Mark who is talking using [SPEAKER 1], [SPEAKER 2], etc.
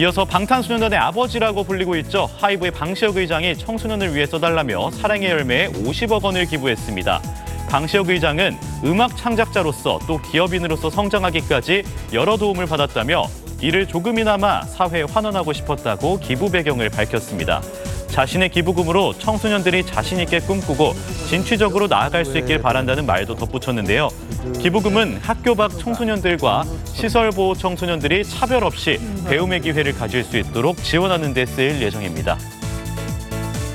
[SPEAKER 1] 이어서 방탄소년단의 아버지라고 불리고 있죠. 하이브의 방시혁 의장이 청소년을 위해 써달라며 사랑의 열매에 50억 원을 기부했습니다. 방시혁 의장은 음악 창작자로서 또 기업인으로서 성장하기까지 여러 도움을 받았다며 이를 조금이나마 사회에 환원하고 싶었다고 기부 배경을 밝혔습니다. 자신의 기부금으로 청소년들이 자신 있게 꿈꾸고 진취적으로 나아갈 수 있길 바란다는 말도 덧붙였는데요. 기부금은 학교 밖 청소년들과 시설 보호 청소년들이 차별 없이 배움의 기회를 가질 수 있도록 지원하는 데 쓰일 예정입니다.